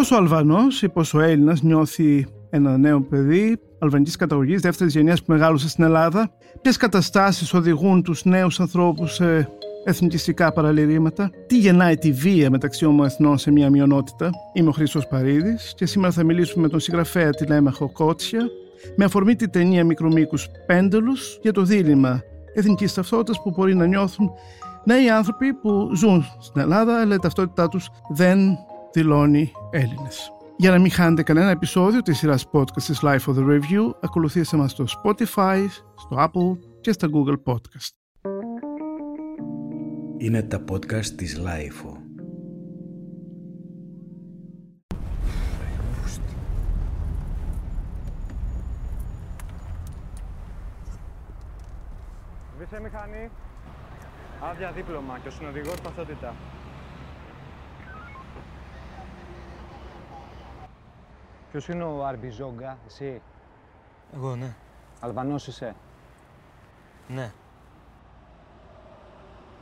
Πόσο ο Αλβανός ή πόσο ο Έλληνας νιώθει ένα νέο παιδί αλβανικής καταγωγής δεύτερης γενιάς που μεγάλωσε στην Ελλάδα, ποιες καταστάσεις οδηγούν τους νέους ανθρώπους σε εθνικιστικά παραλυρήματα, τι γεννάει τη βία μεταξύ ομοεθνών σε μια μειονότητα; Είμαι ο Χρήστος Παρίδης και σήμερα θα μιλήσουμε με τον συγγραφέα Τηλέμαχο Κότσια με αφορμή τη ταινία μικρομήκους Πέντελους για το δίλημα εθνικής ταυτότητας που μπορεί να νιώθουν νέοι άνθρωποι που ζουν στην Ελλάδα αλλά η ταυτότητά τους δεν δηλώνει Έλληνες. Για να μην χάνετε κανένα επεισόδιο της σειράς podcast της Life of the Review, ακολουθήστε μας στο Spotify, στο Apple και στα Google Podcast. Είναι τα podcast της Life. Βίσε μηχανή. Άδεια δίπλωμα και ο συνοδηγός παθότητα. Ποιος είναι ο Αρμπιζόγκα, εσύ; Εγώ, ναι. Αλβανός είσαι; Ναι.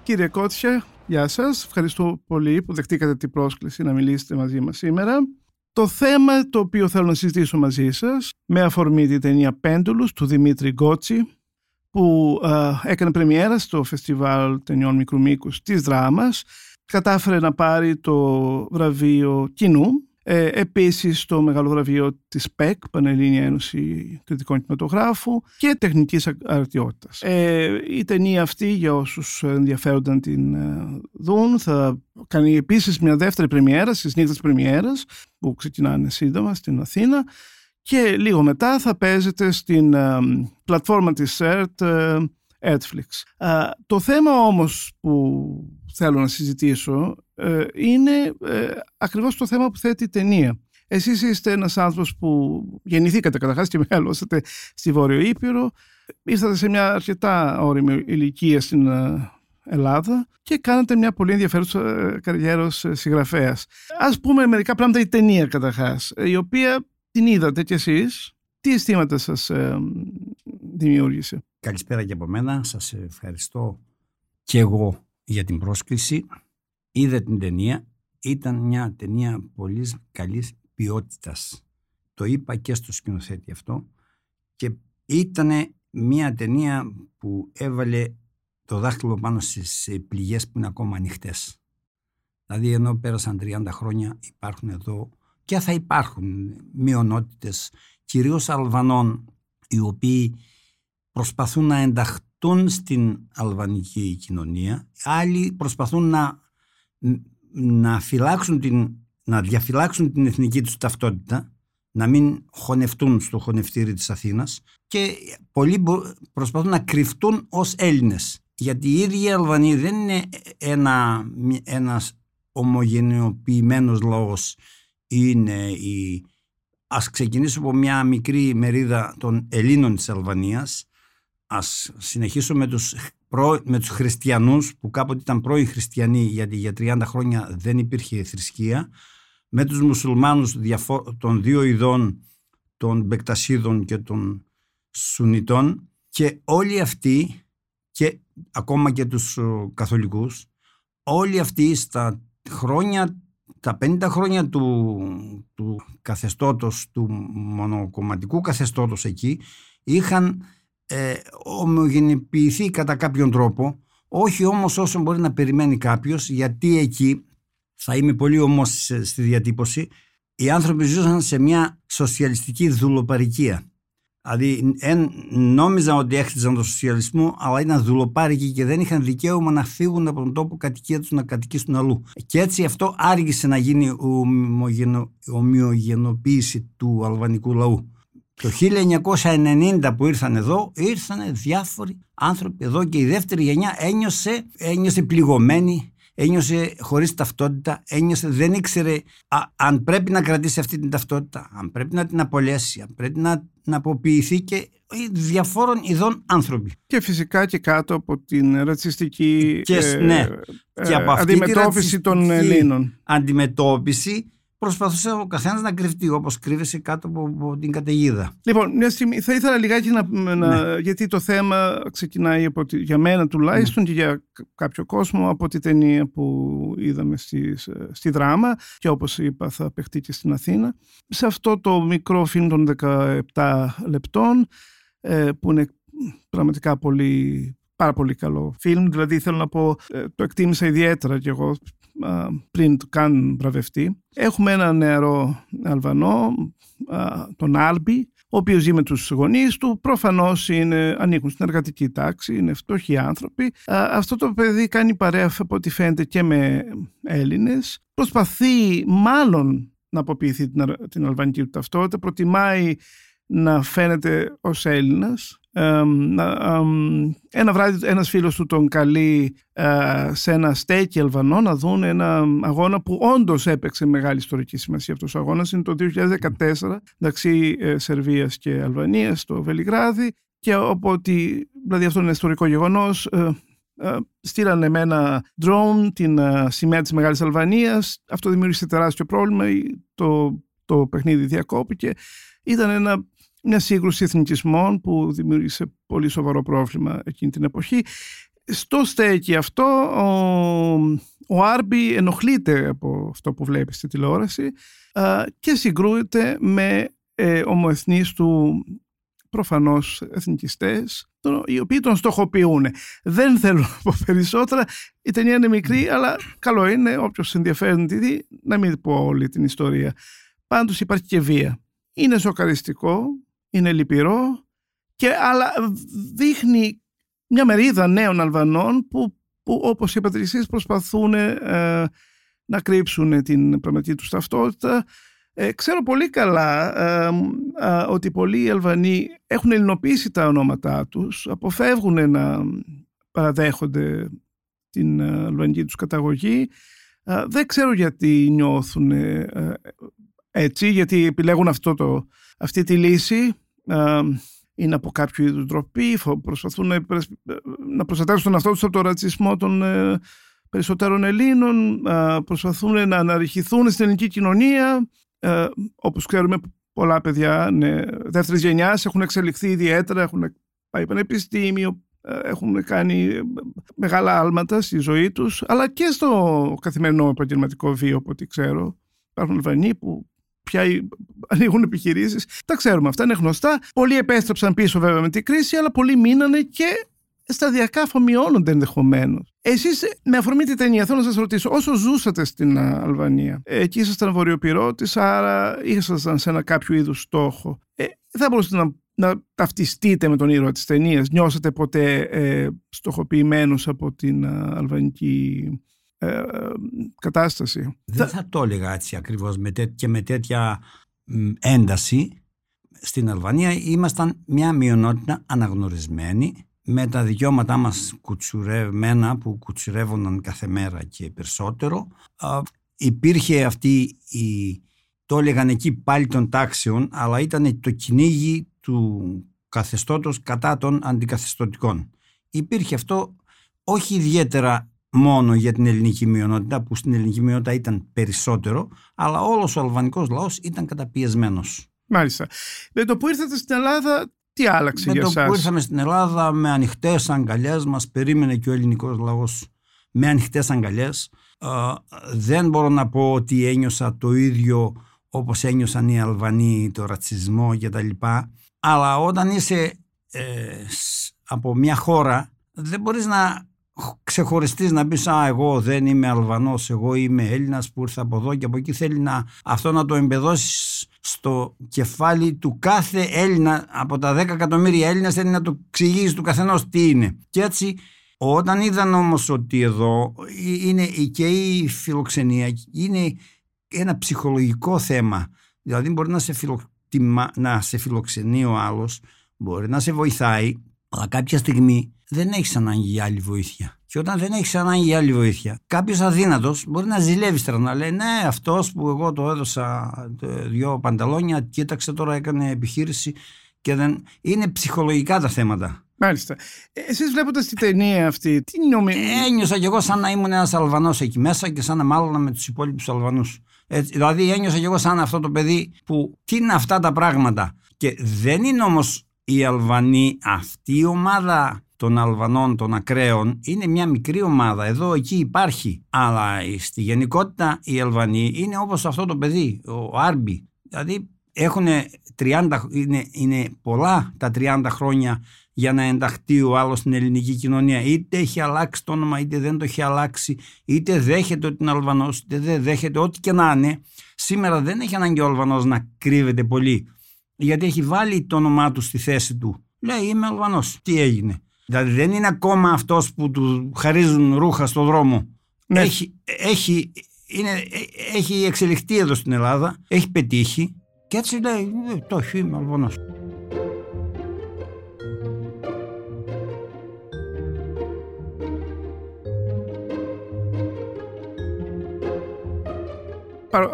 Κύριε Κότσια, γεια σας. Ευχαριστώ πολύ που δεχτήκατε την πρόσκληση να μιλήσετε μαζί μας σήμερα. Το θέμα το οποίο θέλω να συζητήσω μαζί σας με αφορμή την ταινία Πέντουλους του Δημήτρη Γκότσι που έκανε πρεμιέρα στο Φεστιβάλ Ταινιών Μικρού Μήκους της Δράμας κατάφερε να πάρει το βραβείο κοινού ε, επίσης το μεγάλο βραβείο της ΠΕΚ, Πανελλήνια Ένωση Κριτικών Κινηματογράφου και τεχνικής αρτιότητας. Ε, η ταινία αυτή για όσους ενδιαφέρονταν να την ε, δουν θα κάνει επίσης μια δεύτερη πρεμιέρα στις νύχτες πρεμιέρας που ξεκινάνε σύντομα στην Αθήνα και λίγο μετά θα παίζεται στην ε, πλατφόρμα της ΕΡΤ Netflix. το θέμα όμως που θέλω να συζητήσω ε, είναι ε, ακριβώς το θέμα που θέτει η ταινία. Εσείς είστε ένας άνθρωπος που γεννηθήκατε καταρχάς και μεγαλώσατε στη Βόρειο Ήπειρο, ήρθατε σε μια αρκετά όρημη ηλικία στην ε, Ελλάδα και κάνατε μια πολύ ενδιαφέρουσα καριέρα ως συγγραφέας. Ας πούμε μερικά πράγματα η ταινία καταρχάς, η οποία την είδατε κι εσείς. Τι αισθήματα σας δημιούργησε; Καλησπέρα και από μένα. Σας ευχαριστώ και εγώ για την πρόσκληση. Είδα την ταινία. Ήταν μια ταινία πολύ καλής ποιότητας. Το είπα και στο σκηνοθέτη αυτό. Και ήταν μια ταινία που έβαλε το δάχτυλο πάνω στις πληγές που είναι ακόμα ανοιχτές. Δηλαδή ενώ πέρασαν 30 χρόνια υπάρχουν εδώ και θα υπάρχουν μειονότητες κυρίως Αλβανών οι οποίοι προσπαθούν να ενταχτούν στην αλβανική κοινωνία, άλλοι προσπαθούν να, να, φυλάξουν την, να διαφυλάξουν την εθνική τους ταυτότητα, να μην χωνευτούν στο χωνευτήρι της Αθήνας και πολλοί προσπαθούν να κρυφτούν ως Έλληνες. Γιατί οι ίδιοι οι Αλβανοί δεν είναι ένα, ένας ομογενειοποιημένος λαός. Είναι η... Ας ξεκινήσω από μια μικρή μερίδα των Ελλήνων της Αλβανίας ας συνεχίσω με τους, προ, με τους χριστιανούς που κάποτε ήταν πρώοι χριστιανοί γιατί για 30 χρόνια δεν υπήρχε θρησκεία με τους μουσουλμάνους των δύο ειδών των Μπεκτασίδων και των Σουνιτών και όλοι αυτοί και ακόμα και τους καθολικούς όλοι αυτοί στα χρόνια τα 50 χρόνια του, του καθεστώτος του μονοκομματικού καθεστώτος εκεί είχαν ε, ομογενοποιηθεί κατά κάποιον τρόπο όχι όμως όσο μπορεί να περιμένει κάποιος γιατί εκεί θα είμαι πολύ όμως στη διατύπωση οι άνθρωποι ζούσαν σε μια σοσιαλιστική δουλοπαρικία Δηλαδή εν, νόμιζαν ότι έχτιζαν τον σοσιαλισμό αλλά ήταν δουλοπάρικοι και δεν είχαν δικαίωμα να φύγουν από τον τόπο κατοικία τους να κατοικήσουν αλλού. Και έτσι αυτό άργησε να γίνει η ομοιογενοποίηση του αλβανικού λαού. Το 1990 που ήρθαν εδώ, ήρθαν διάφοροι άνθρωποι εδώ και η δεύτερη γενιά ένιωσε, ένιωσε πληγωμένη, ένιωσε χωρίς ταυτότητα, ένιωσε, δεν ήξερε αν πρέπει να κρατήσει αυτή την ταυτότητα, αν πρέπει να την απολέσει, αν πρέπει να, να αποποιηθεί και διαφόρων ειδών άνθρωποι. Και φυσικά και κάτω από την ρατσιστική και, ε, ναι, ε, και από αυτή αντιμετώπιση των Ελλήνων. Αντιμετώπιση προσπαθούσε ο καθένας να κρυφτεί όπως κρύβεσαι κάτω από, από την καταιγίδα. Λοιπόν, μια στιγμή θα ήθελα λιγάκι να. να γιατί το θέμα ξεκινάει από τη, για μένα τουλάχιστον και για κάποιο κόσμο από τη ταινία που είδαμε στη, στη δράμα και όπως είπα θα παιχτεί και στην Αθήνα. Σε αυτό το μικρό φιλμ των 17 λεπτών ε, που είναι πραγματικά πολύ πάρα πολύ καλό φιλμ. Δηλαδή θέλω να πω, ε, το εκτίμησα ιδιαίτερα κι εγώ πριν καν βραβευτεί. Έχουμε ένα νεαρό Αλβανό, τον Άλμπι, ο οποίος ζει με τους γονείς του, προφανώς είναι, ανήκουν στην εργατική τάξη, είναι φτωχοί άνθρωποι. Αυτό το παιδί κάνει παρέα από ό,τι φαίνεται και με Έλληνες. Προσπαθεί μάλλον να αποποιηθεί την, την αλβανική του ταυτότητα, προτιμάει να φαίνεται ως Έλληνας. Ένα βράδυ ένας φίλος του τον καλεί ε, σε ένα στέκι Αλβανό να δουν ένα αγώνα που όντως έπαιξε μεγάλη ιστορική σημασία αυτός ο αγώνας. Είναι το 2014 μεταξύ ε, Σερβίας και Αλβανίας στο Βελιγράδι. Και οπότε δηλαδή αυτό είναι ιστορικό γεγονός ε, στείλανε με ένα drone την σημαία της Μεγάλης Αλβανίας. Αυτό δημιούργησε τεράστιο πρόβλημα το, το παιχνίδι διακόπηκε. Ήταν ένα μια σύγκρουση εθνικισμών που δημιούργησε πολύ σοβαρό πρόβλημα εκείνη την εποχή. Στο στέκι αυτό ο, ο Άρμπι ενοχλείται από αυτό που βλέπει στη τηλεόραση και συγκρούεται με ε, ομοεθνείς του προφανώς εθνικιστές οι οποίοι τον στοχοποιούν. Δεν θέλω να πω περισσότερα, η ταινία είναι μικρή αλλά καλό είναι όποιος ενδιαφέρει να τη δει να μην πω όλη την ιστορία. Πάντως υπάρχει και βία. Είναι σοκαριστικό, είναι λυπηρό, και, αλλά δείχνει μια μερίδα νέων Αλβανών που, που όπως είπατε εσείς προσπαθούν ε, να κρύψουν την πραγματική τους ταυτότητα. Ε, ξέρω πολύ καλά ε, ότι πολλοί Αλβανοί έχουν ελληνοποιήσει τα ονόματά τους, αποφεύγουν να παραδέχονται την αλβανική τους καταγωγή. δεν ξέρω γιατί νιώθουν έτσι, γιατί επιλέγουν αυτό το, αυτή τη λύση είναι από κάποιο είδους ντροπή, προσπαθούν να, να προστατεύσουν τον εαυτό τους από τον ρατσισμό των ε, περισσότερων Ελλήνων, προσπαθούν να αναρριχηθούν στην ελληνική κοινωνία. Ε, όπως ξέρουμε πολλά παιδιά ναι, δεύτερης γενιάς έχουν εξελιχθεί ιδιαίτερα, έχουν πάει πανεπιστήμιο, ε, έχουν κάνει μεγάλα άλματα στη ζωή τους, αλλά και στο καθημερινό επαγγελματικό βίο, από ό,τι ξέρω. Υπάρχουν Αλβανοί που πια ανοίγουν επιχειρήσεις. Τα ξέρουμε αυτά, είναι γνωστά. Πολλοί επέστρεψαν πίσω βέβαια με την κρίση, αλλά πολλοί μείνανε και σταδιακά αφομοιώνονται ενδεχομένως. Εσείς, με αφορμή την ταινία, θέλω να σας ρωτήσω, όσο ζούσατε στην Αλβανία, εκεί ήσασταν βορειοπυρώτη, άρα ήσασταν σε ένα κάποιο είδους στόχο. Ε, θα μπορούσατε να, να ταυτιστείτε με τον ήρωα της ταινίας, νιώσατε ποτέ ε, στοχοποιημένος από την αλβανική ε, κατάσταση. Δεν θα το έλεγα έτσι ακριβώς με και με τέτοια ένταση. Στην Αλβανία ήμασταν μια μειονότητα αναγνωρισμένη με τα δικαιώματά μας κουτσουρευμένα που κουτσουρεύονταν κάθε μέρα και περισσότερο. υπήρχε αυτή η, το έλεγαν εκεί πάλι των τάξεων, αλλά ήταν το κυνήγι του καθεστώτος κατά των αντικαθεστωτικών. Υπήρχε αυτό όχι ιδιαίτερα μόνο για την ελληνική μειονότητα που στην ελληνική μειονότητα ήταν περισσότερο αλλά όλος ο αλβανικός λαός ήταν καταπιεσμένος. Μάλιστα. Με το που ήρθατε στην Ελλάδα τι άλλαξε με για το σας; που ήρθαμε στην Ελλάδα με ανοιχτές αγκαλιές μας περίμενε και ο ελληνικός λαός με ανοιχτές αγκαλιές. δεν μπορώ να πω ότι ένιωσα το ίδιο όπως ένιωσαν οι Αλβανοί το ρατσισμό και τα λοιπά αλλά όταν είσαι ε, από μια χώρα δεν μπορείς να ξεχωριστείς να πεις «Α, εγώ δεν είμαι Αλβανός, εγώ είμαι Έλληνας που ήρθα από εδώ και από εκεί» θέλει να, αυτό να το εμπεδώσεις στο κεφάλι του κάθε Έλληνα από τα 10 εκατομμύρια Έλληνας θέλει να το εξηγήσεις του καθενός τι είναι. Και έτσι όταν είδαν όμως ότι εδώ είναι και η φιλοξενία είναι ένα ψυχολογικό θέμα δηλαδή μπορεί να σε, να σε φιλοξενεί ο άλλος μπορεί να σε βοηθάει αλλά κάποια στιγμή δεν έχεις ανάγκη για άλλη βοήθεια. Και όταν δεν έχεις ανάγκη για άλλη βοήθεια, κάποιος αδύνατος μπορεί να ζηλεύει τώρα να λέει: Ναι, αυτός που εγώ το έδωσα δυο πανταλόνια, κοίταξε τώρα έκανε επιχείρηση και δεν... είναι ψυχολογικά τα θέματα. Μάλιστα. Ε, εσείς βλέποντας την ταινία αυτή, τι νομι... Ένιωσα κι εγώ σαν να ήμουν ένας Αλβανός εκεί μέσα και σαν να μάλλον με τους υπόλοιπους Αλβανούς. Έτσι, δηλαδή ένιωσα κι εγώ σαν αυτό το παιδί που τι είναι αυτά τα πράγματα. Και δεν είναι όμως οι Αλβανοί αυτή η ομάδα των Αλβανών, των ακραίων, είναι μια μικρή ομάδα. Εδώ εκεί υπάρχει. Αλλά στη γενικότητα οι Αλβανοί είναι όπως αυτό το παιδί, ο Άρμπι. Δηλαδή έχουν 30, είναι, είναι πολλά τα 30 χρόνια για να ενταχθεί ο άλλος στην ελληνική κοινωνία. Είτε έχει αλλάξει το όνομα, είτε δεν το έχει αλλάξει, είτε δέχεται ότι είναι Αλβανός, είτε δεν δέχεται, ό,τι και να είναι. Σήμερα δεν έχει ανάγκη ο Αλβανός να κρύβεται πολύ, γιατί έχει βάλει το όνομά του στη θέση του. Λέει Είμαι Αλβανός. Τι έγινε. Δηλαδή δεν είναι ακόμα αυτός που του χαρίζουν ρούχα στο δρόμο. Ναι. Έχει, έχει, είναι, έχει εξελιχθεί εδώ στην Ελλάδα, έχει πετύχει και έτσι λέει: «Ε, Το έχει, είμαι Αλβανός.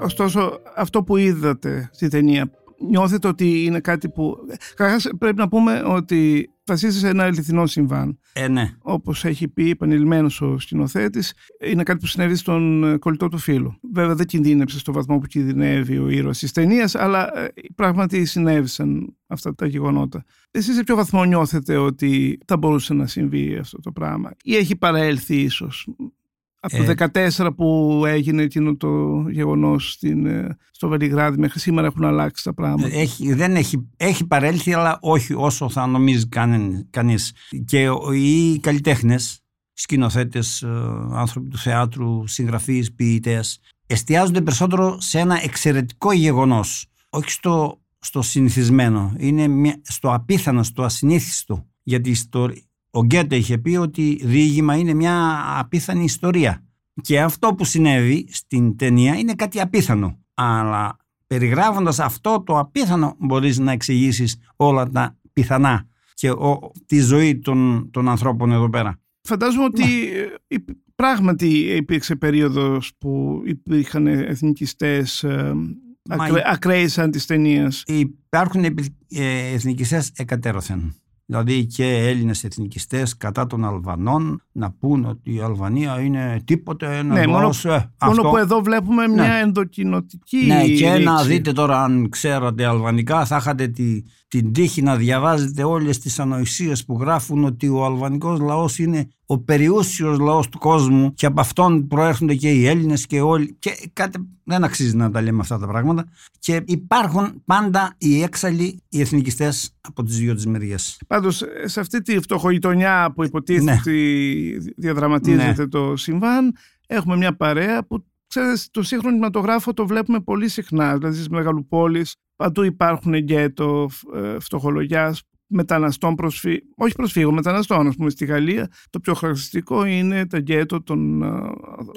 Ωστόσο, αυτό που είδατε στη ταινία, νιώθετε ότι είναι κάτι που... Καταρχάς πρέπει να πούμε ότι βασίζεται σε ένα αληθινό συμβάν. Ε, ναι. Όπως έχει πει επανειλημμένος ο σκηνοθέτης, είναι κάτι που συνέβη στον ε, κολλητό του φίλου. Βέβαια δεν κινδύνεψε στο βαθμό που κινδυνεύει ο ήρωας της ταινίας, αλλά ε, πράγματι συνέβησαν αυτά τα γεγονότα. Εσείς σε ποιο βαθμό νιώθετε θα μπορούσε να συμβεί αυτό το πράγμα; Ή έχει παραέλθει ίσως από το 2014 ε, που έγινε εκείνο το γεγονός ε, στο Βελιγράδι μέχρι σήμερα έχουν αλλάξει τα πράγματα. Έχει, δεν έχει, έχει παρέλθει αλλά όχι όσο θα νομίζει κανεί, κανείς. Και οι καλλιτέχνες, σκηνοθέτες, ε, άνθρωποι του θεάτρου, συγγραφείς, ποιητές εστιάζονται περισσότερο σε ένα εξαιρετικό γεγονός. Όχι στο, στο συνηθισμένο. Είναι μια, στο απίθανο, στο ασυνήθιστο. Γιατί στο, ο Γκέτε είχε πει ότι διήγημα είναι μια απίθανη ιστορία. Και αυτό που συνέβη στην ταινία είναι κάτι απίθανο. Αλλά περιγράφοντας αυτό το απίθανο μπορείς να εξηγήσεις όλα τα πιθανά και ο, τη ζωή των, των ανθρώπων εδώ πέρα. Φαντάζομαι ότι ναι. πράγματι υπήρξε περίοδος που υπήρχαν εθνικιστές ε, ακραίε σαν της ταινίας. Υπάρχουν ε, εθνικιστές εκατέρωθεν δηλαδή και Έλληνες εθνικιστές κατά των Αλβανών να πούν ότι η Αλβανία είναι τίποτε ένα ναι, μόνο, ε, μόνο που εδώ βλέπουμε μια ναι. ενδοκινοτική Ναι και να δείτε τώρα αν ξέρατε αλβανικά θα είχατε τη, την τύχη να διαβάζετε όλες τις ανοησίες που γράφουν ότι ο αλβανικός λαός είναι ο περιούσιος λαός του κόσμου και από αυτόν προέρχονται και οι Έλληνες και όλοι και κάτι δεν αξίζει να τα λέμε αυτά τα πράγματα και υπάρχουν πάντα οι έξαλλοι οι εθνικιστές από τις δύο τις μεριές. Πάντως σε αυτή τη φτωχογειτονιά που υποτίθεται ναι. ότι διαδραματίζεται ναι. το συμβάν έχουμε μια παρέα που ξέρετε το σύγχρονο κινηματογράφο το βλέπουμε πολύ συχνά δηλαδή στις μεγαλοπόλεις παντού υπάρχουν γκέτο ε, φτωχολογιάς μεταναστών, προσφύ... όχι προσφύγων, μεταναστών. Ας πούμε, στη Γαλλία το πιο χαρακτηριστικό είναι τα γκέτο των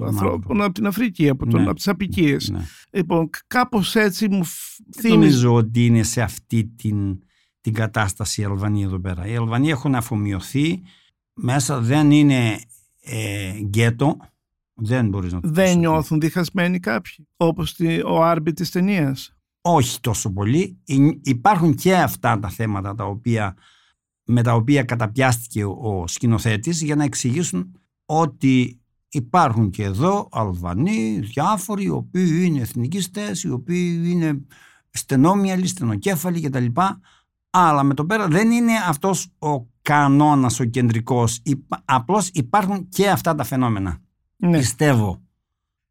ανθρώπων από την Αφρική, από, τον, ναι. από τις απικίες. Ναι. Λοιπόν, κάπως έτσι μου θυμίζει. Νομίζω ότι είναι σε αυτή την, την κατάσταση η Αλβανία εδώ πέρα. Οι Αλβανοί έχουν αφομοιωθεί, μέσα δεν είναι ε, γκέτο, δεν μπορείς να το Δεν νιώθουν διχασμένοι κάποιοι, όπως ο Άρμπι της ταινίας όχι τόσο πολύ. Υπάρχουν και αυτά τα θέματα τα οποία, με τα οποία καταπιάστηκε ο, ο σκηνοθέτης για να εξηγήσουν ότι υπάρχουν και εδώ Αλβανοί, διάφοροι, οι οποίοι είναι εθνικιστές, οι οποίοι είναι στενόμυαλοι, στενοκέφαλοι κτλ. Αλλά με το πέρα δεν είναι αυτός ο κανόνας, ο κεντρικός. Απλώς υπάρχουν και αυτά τα φαινόμενα. Ναι. Πιστεύω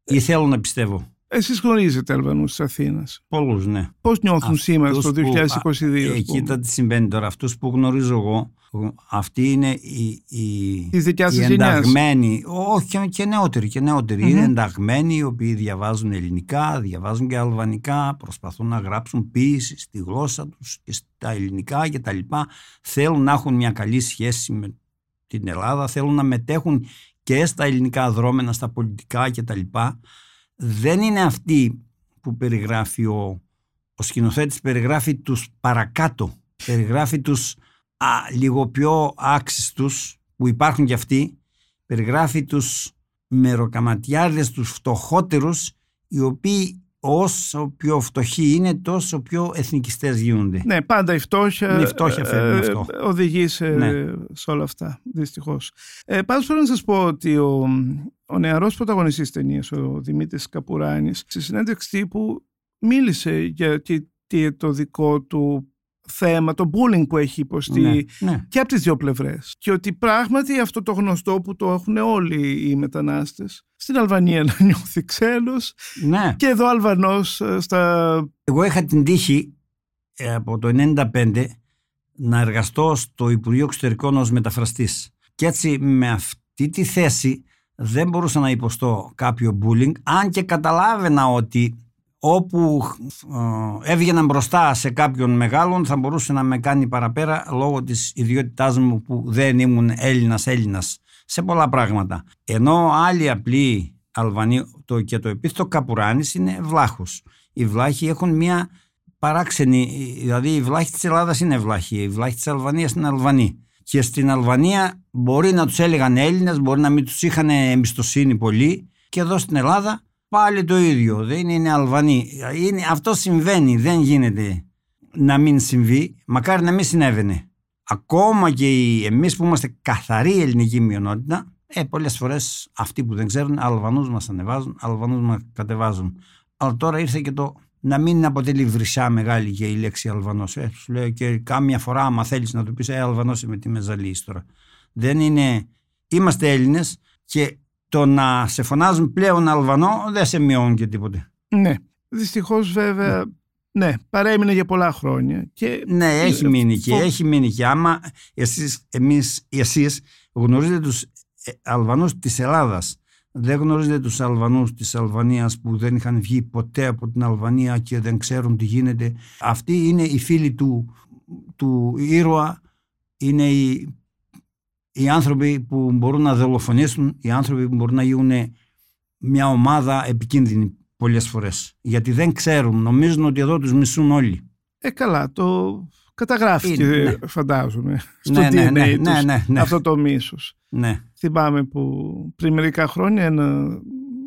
ή θέλω να πιστεύω. Εσείς γνωρίζετε Αλβανού της Αθήνας. Πολλούς, ναι. Πώς νιώθουν σήμερα στο 2022, ε, Κοίτα τι συμβαίνει τώρα. Αυτούς που γνωρίζω εγώ, αυτοί είναι οι, οι, οι ενταγμένοι. Όχι, και νεότεροι. Και νεότεροι. Είναι ενταγμένοι οι οποίοι διαβάζουν ελληνικά, διαβάζουν και αλβανικά, προσπαθούν να γράψουν ποίηση στη γλώσσα τους και στα ελληνικά κτλ. Θέλουν να έχουν μια καλή σχέση με την Ελλάδα, θέλουν να μετέχουν και στα ελληνικά δρόμενα, στα πολιτικά κτλ δεν είναι αυτή που περιγράφει ο, ο σκηνοθέτης, περιγράφει τους παρακάτω, περιγράφει τους α, λίγο πιο άξιστους που υπάρχουν κι αυτοί, περιγράφει τους μεροκαματιάρδες, τους φτωχότερους, οι οποίοι όσο πιο φτωχοί είναι τόσο πιο εθνικιστές γίνονται. Ναι, πάντα η φτώχεια, Ναι, η φτώχεια φέρνει ε, αυτό. οδηγεί σε, Ναι. σε όλα αυτά, δυστυχώς. Ε, πάντως θέλω να σας πω ότι ο, ο νεαρός πρωταγωνιστής της ταινίας, ο Δημήτρης Καπουράνης, στη συνέντευξη τύπου μίλησε για και, και το δικό του θέμα, το bullying που έχει υποστεί Ναι, ναι. και από τις δύο πλευρές. Και ότι πράγματι αυτό το γνωστό που το έχουν όλοι οι μετανάστες, στην Αλβανία να νιώθει ξέλος ναι. και εδώ Αλβανός ε, στα... Εγώ είχα την τύχη ε, από το 1995 να εργαστώ στο Υπουργείο Εξωτερικών ως μεταφραστής. Και έτσι με αυτή τη θέση δεν μπορούσα να υποστώ κάποιο bullying, αν και καταλάβαινα ότι όπου ε, έβγαινα μπροστά σε κάποιον μεγάλον θα μπορούσε να με κάνει παραπέρα λόγω της ιδιότητάς μου που δεν ήμουν Έλληνας Έλληνας σε πολλά πράγματα. Ενώ άλλοι απλοί Αλβανοί το, και το επίθετο Καπουράνης είναι βλάχος. Οι βλάχοι έχουν μια παράξενη, δηλαδή οι βλάχοι της Ελλάδας είναι βλάχοι, οι βλάχοι της Αλβανίας είναι Αλβανοί. Και στην Αλβανία μπορεί να τους έλεγαν Έλληνες, μπορεί να μην τους είχαν εμπιστοσύνη πολύ και εδώ στην Ελλάδα πάλι το ίδιο, δεν είναι Αλβανοί. Είναι, αυτό συμβαίνει, δεν γίνεται να μην συμβεί, μακάρι να μην συνέβαινε. Ακόμα και οι, εμείς που είμαστε καθαρή ελληνική μειονότητα, ε, πολλές φορές αυτοί που δεν ξέρουν, Αλβανούς μας ανεβάζουν, Αλβανούς μας κατεβάζουν. Αλλά τώρα ήρθε και το να μην αποτελεί βρυσά μεγάλη και η λέξη Αλβανός. Ε, σου λέω και κάμια φορά άμα θέλεις να του πεις ε, Αλβανός είμαι τι με ζαλείς τώρα. Δεν είναι, είμαστε Έλληνες και το να σε φωνάζουν πλέον Αλβανό δεν σε μειώνουν και τίποτε. Ναι, δυστυχώς βέβαια, ναι, παρέμεινε για πολλά χρόνια. Και Ναι, έχει μείνει και φο- έχει μείνει και άμα εσείς, εμείς, εσείς γνωρίζετε τους ε, Αλβανούς της Ελλάδας δεν γνωρίζετε τους Αλβανούς της Αλβανίας που δεν είχαν βγει ποτέ από την Αλβανία και δεν ξέρουν τι γίνεται. Αυτοί είναι οι φίλοι του, του ήρωα, είναι οι, οι άνθρωποι που μπορούν να δολοφονήσουν, οι άνθρωποι που μπορούν να γίνουν μια ομάδα επικίνδυνη πολλές φορές. Γιατί δεν ξέρουν, νομίζουν ότι εδώ τους μισούν όλοι. Ε, καλά, το καταγράφηκε, Είναι, ναι. φαντάζομαι, στο Ναι, DNA ναι, ναι, τους, ναι, ναι, ναι. αυτό το μίσος. Ναι. Θυμάμαι που πριν μερικά χρόνια ένα,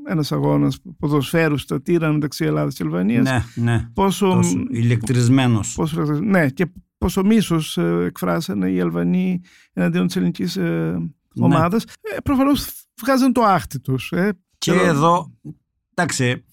ένας αγώνας ποδοσφαίρους στα τύρα μεταξύ Ελλάδας και Αλβανίας, Ναι, ναι. πόσο, Τόσο ηλεκτρισμένος. πόσο, ναι, και πόσο μίσος ε, εκφράσανε οι Αλβανοί εναντίον της ελληνικής ε, Ναι. ομάδας. Ε, προφανώς βγάζαν το άχτη τους. Ε. Και Θέλω- εδώ, εντάξει,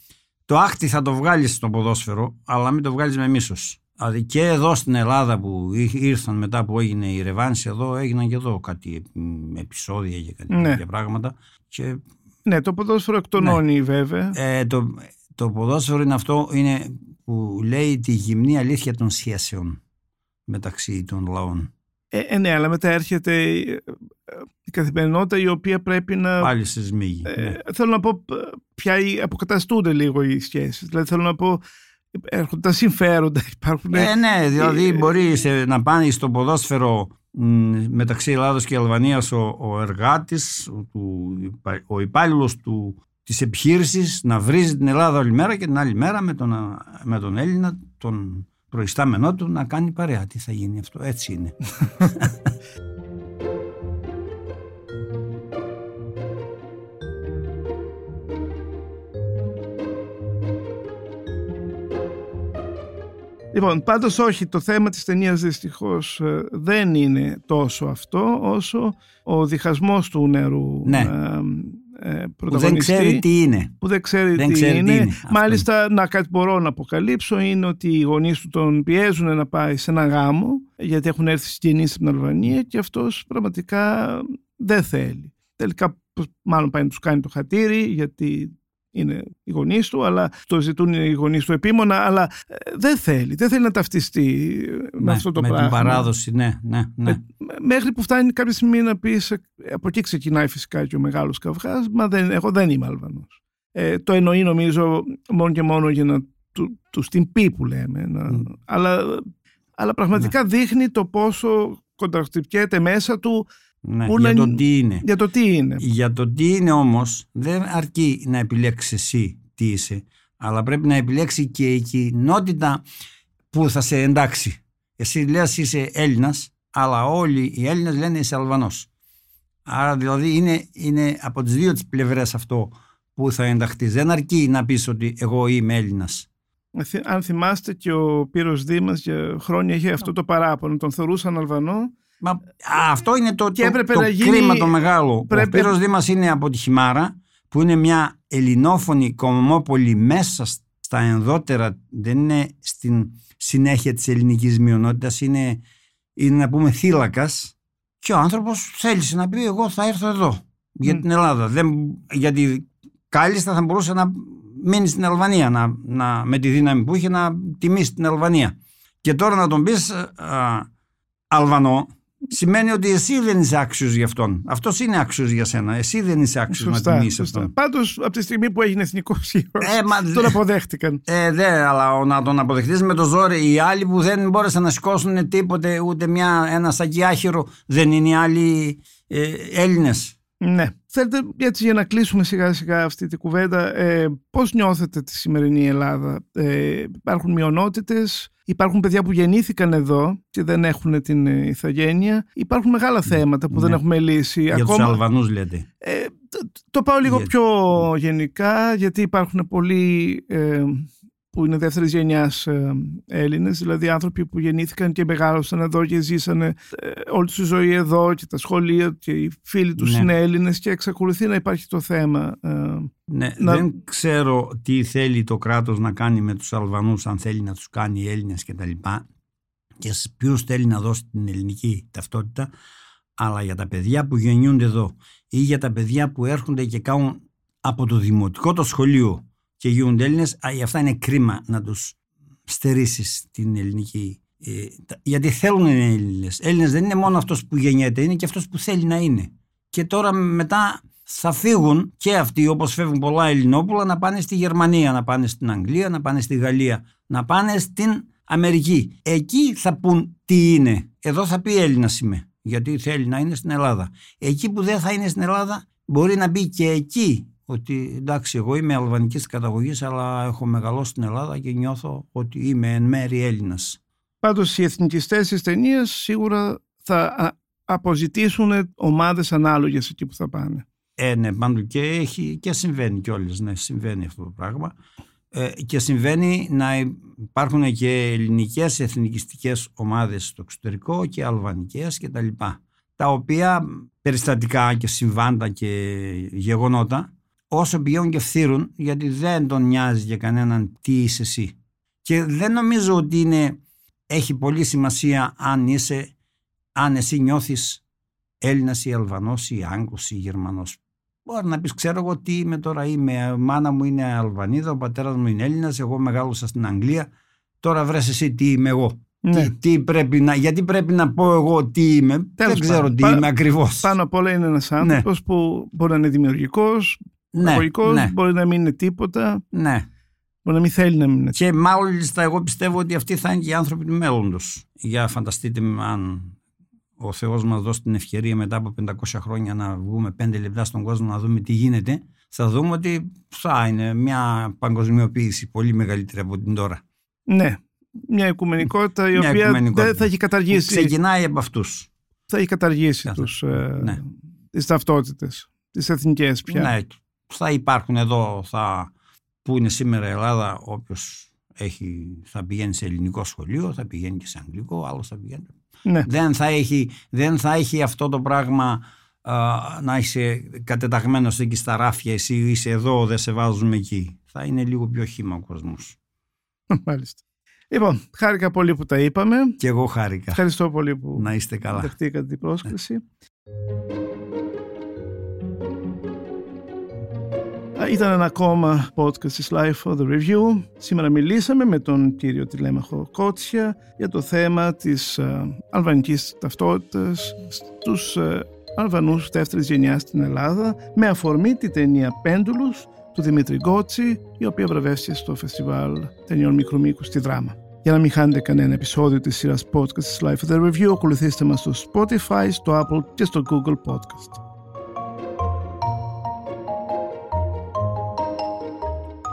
το άχτη θα το βγάλεις στο ποδόσφαιρο, αλλά μην το βγάλεις με μίσος. Δηλαδή και εδώ στην Ελλάδα που ήρ- ήρθαν μετά που έγινε η ρεβάνση εδώ, έγιναν και εδώ κάτι μ, επεισόδια και κάτι Ναι. τέτοια πράγματα. Και Ναι, το ποδόσφαιρο εκτονώνει βέβαια. ε, το, το ποδόσφαιρο είναι αυτό είναι που λέει τη γυμνή αλήθεια των σχέσεων μεταξύ των λαών. Ε, ε, ναι, αλλά μετά έρχεται ε, ε, η καθημερινότητα η οποία πρέπει να... Πάλι σε σμίγει. Ε, ναι. Θέλω να πω ε, πια οι- αποκαταστούνται λίγο οι σχέσεις. Δηλαδή θέλω να πω έρχονται τα συμφέροντα, υπάρχουν... Ε, ναι, δηλαδή ε, μπορεί σε- να πάνε στο ποδόσφαιρο μ, μεταξύ Ελλάδος και Αλβανίας ο, ο εργάτης, ο, του, ο υπάλληλος του, της επιχείρησης να βρίζει την Ελλάδα όλη μέρα και την άλλη μέρα με τον, με τον Έλληνα, τον προϊστάμενό του να κάνει παρέα. Τι θα γίνει αυτό, έτσι είναι. Λοιπόν, πάντως όχι, το θέμα της ταινίας δυστυχώς ε, δεν είναι τόσο αυτό όσο ο διχασμός του νερού Ναι. ε, ε, Που δεν πρωταγωνιστή. ξέρει τι είναι. που δεν ξέρει, Δεν τι, ξέρει τι είναι. είναι. Αυτό Μάλιστα, να κάτι μπορώ να αποκαλύψω είναι ότι οι γονείς του τον πιέζουν να πάει σε ένα γάμο, γιατί έχουν έρθει συγγενείς από την Αλβανία και αυτός πραγματικά δεν θέλει. Τελικά, μάλλον πάει να τους κάνει το χατήρι, γιατί είναι οι γονείς του, αλλά το ζητούν οι γονείς του επίμονα, αλλά ε, δεν θέλει. Δεν θέλει να ταυτιστεί με Ναι, αυτό το με πράγμα. την παράδοση, ναι, ναι, ναι. Ε, Μέχρι που φτάνει κάποια στιγμή να πει, από εκεί ξεκινάει φυσικά και ο μεγάλος καυγάς, μα δεν, εγώ δεν είμαι Αλβανός. Ε, το εννοεί νομίζω μόνο και μόνο για να του, τους την πει που λέμε. Να, Μμ. αλλά, αλλά πραγματικά δείχνει το πόσο κοντραχτυπιέται μέσα του ναι. Πού Για να- το τι είναι. για το τι είναι. Για το τι είναι όμως δεν αρκεί να επιλέξεις εσύ τι είσαι αλλά πρέπει να επιλέξει και η κοινότητα που θα σε εντάξει. Εσύ λες είσαι Έλληνας αλλά όλοι οι Έλληνες λένε είσαι Αλβανός. Άρα δηλαδή είναι, είναι από τις δύο τις πλευρές αυτό που θα ενταχθείς. Δεν αρκεί να πεις ότι εγώ είμαι Έλληνας. Αν θυμάστε και ο Πύρος Δήμας για χρόνια είχε αυτό το παράπονο. Τον θεωρούσαν Αλβανό. Μα, α, αυτό είναι το, Και το, έπρεπε το να γίνει- κρίμα το μεγάλο. Πρέπει- Ο Πύρος Δήμας είναι από τη Χιμάρα που είναι μια ελληνόφωνη κομμόπολη μέσα στα ενδότερα. Δεν είναι στην συνέχεια της ελληνικής μειονότητας. Είναι, είναι να πούμε θύλακας. Και ο άνθρωπος θέλησε να πει εγώ θα έρθω εδώ για Μμ. την Ελλάδα. Δεν, γιατί κάλλιστα θα μπορούσε να μείνει στην Αλβανία να, να, με τη δύναμη που είχε να τιμήσει την Αλβανία. Και τώρα να τον πεις α, Αλβανό σημαίνει ότι εσύ δεν είσαι άξιος για αυτόν. Αυτός είναι άξιος για σένα. Εσύ δεν είσαι άξιος να Σωστά. τιμήσεις σωστά. αυτόν. Πάντως από τη στιγμή που έγινε εθνικό ήρωα, Ε, μα, τον αποδέχτηκαν. ε, δε, αλλά ο- να τον αποδεχτείς με το ζόρι. Οι άλλοι που δεν μπόρεσαν να σηκώσουν τίποτε, ούτε μια, ένα σακί άχυρο, δεν είναι οι άλλοι ε, Έλληνες. Ναι. Θέλετε έτσι για να κλείσουμε σιγά σιγά αυτή την κουβέντα, ε, πώς νιώθετε τη σημερινή Ελλάδα; Ε, υπάρχουν μειονότητες, υπάρχουν παιδιά που γεννήθηκαν εδώ και δεν έχουν την ε, ηθαγένεια. Υπάρχουν μεγάλα θέματα που δεν Ναι. έχουμε λύσει. Για τους Αλβανούς λέτε. Ε, το, το πάω λίγο Για- πιο γενικά, γιατί υπάρχουν πολλοί ε, που είναι δεύτερης γενιάς ε, Έλληνες, δηλαδή άνθρωποι που γεννήθηκαν και μεγάλωσαν εδώ και ζήσανε ε, όλη τη ζωή εδώ και τα σχολεία και οι φίλοι τους Ναι. είναι Έλληνες και εξακολουθεί να υπάρχει το θέμα. ε, Ναι, Να- Δεν ξέρω τι θέλει το κράτος να κάνει με τους Αλβανούς, αν θέλει να τους κάνει οι Έλληνες και τα λοιπά και σε ποιους θέλει να δώσει την ελληνική ταυτότητα, αλλά για τα παιδιά που γεννιούνται εδώ ή για τα παιδιά που έρχονται και κάνουν από το δημοτικό το σχολείο και γίνονται Έλληνες, α, για αυτά είναι κρίμα να τους στερήσεις την ελληνική ε, τα- γιατί θέλουν να είναι Έλληνες. Έλληνες δεν είναι μόνο αυτός που γεννιέται, είναι και αυτός που θέλει να είναι. Και τώρα μετά θα φύγουν και αυτοί όπως φεύγουν πολλά Ελληνόπουλα να πάνε στη Γερμανία, να πάνε στην Αγγλία, να πάνε στη Γαλλία, να πάνε στην Αμερική. Εκεί θα πούν τι είναι. Εδώ θα πει Έλληνας είμαι, γιατί θέλει να είναι στην Ελλάδα. Εκεί που δεν θα είναι στην Ελλάδα μπορεί να μπει και εκεί ότι εντάξει εγώ είμαι αλβανικής καταγωγής αλλά έχω μεγαλώσει στην Ελλάδα και νιώθω ότι είμαι εν μέρη Έλληνας. πάντως οι εθνικιστές της ταινίας σίγουρα θα α, αποζητήσουν ομάδες ανάλογες εκεί που θα πάνε. Ε, ναι, πάντου και, έχει, και συμβαίνει κιόλας, ναι, συμβαίνει αυτό το πράγμα. Ε, και συμβαίνει να υπάρχουν και ελληνικές εθνικιστικές ομάδες στο εξωτερικό και αλβανικές και τα λοιπά. Τα οποία περιστατικά και συμβάντα και γεγονότα όσο πηγαίνουν και φθύρουν γιατί δεν τον νοιάζει για κανέναν τι είσαι εσύ. Και δεν νομίζω ότι είναι, έχει πολύ σημασία αν είσαι, αν εσύ νιώθεις Έλληνας ή Αλβανός ή Άγκος ή Γερμανός. Μπορεί να πεις ξέρω εγώ τι είμαι τώρα είμαι, η μάνα μου είναι Αλβανίδα, ο πατέρας μου είναι Έλληνας, εγώ μεγάλωσα στην Αγγλία, τώρα βρες εσύ τι είμαι εγώ. Ναι. Τι, τι πρέπει να, γιατί πρέπει να πω εγώ τι είμαι, Τέλος δεν ξέρω πάντων. τι Πα- είμαι ακριβώς. Πάνω απ' όλα είναι ένας άνθρωπος που μπορεί να είναι δημιουργικός, ναι, παραγωγικός, ναι, μπορεί να μην είναι τίποτα, ναι. μπορεί να μην θέλει να μην είναι Και μάλιστα εγώ πιστεύω ότι αυτοί θα είναι και οι άνθρωποι του μέλλοντος. Για φανταστείτε με αν ο Θεός μας δώσει την ευκαιρία μετά από 500 χρόνια να βγούμε 5 λεπτά στον κόσμο να δούμε τι γίνεται, θα δούμε ότι θα είναι μια παγκοσμιοποίηση πολύ μεγαλύτερη από την τώρα. Ναι, μια οικουμενικότητα η Μια οποία οικουμενικότητα. δεν θα έχει Που καταργήσει, ξεκινάει από αυτούς. θα έχει καταργήσει Αυτό. τους, ε, Ναι. τις ταυτότητες, τις εθνικές πια. Ναι, θα υπάρχουν εδώ, θα, που είναι σήμερα η Ελλάδα, όποιος έχει, θα πηγαίνει σε ελληνικό σχολείο, θα πηγαίνει και σε αγγλικό, άλλος θα πηγαίνει. Ναι. Δεν, θα έχει, δεν θα έχει αυτό το πράγμα α, να είσαι κατεταγμένος εκεί στα ράφια, εσύ είσαι εδώ, δεν σε βάζουμε εκεί. Θα είναι λίγο πιο χύμα ο κόσμος. Μάλιστα. Λοιπόν, χάρηκα πολύ που τα είπαμε. Και εγώ χάρηκα. Ευχαριστώ πολύ που Να είστε καλά. δεχτήκατε την πρόσκληση. Α, Ήταν ένα ακόμα podcast της Life for the Review. Σήμερα μιλήσαμε με τον κύριο Τηλέμαχο Κότσια για το θέμα της α, αλβανικής ταυτότητας στους α, Αλβανούς δεύτερης γενιάς στην Ελλάδα με αφορμή τη ταινία Πέντουλους του Δημήτρη Γκότσι η οποία βραβεύτηκε στο φεστιβάλ ταινιών μικρού μήκους στη Δράμα. Για να μην χάνετε κανένα επεισόδιο της σειράς podcast της Life of the Review, ακολουθήστε μας στο Spotify, στο Apple και στο Google Podcast.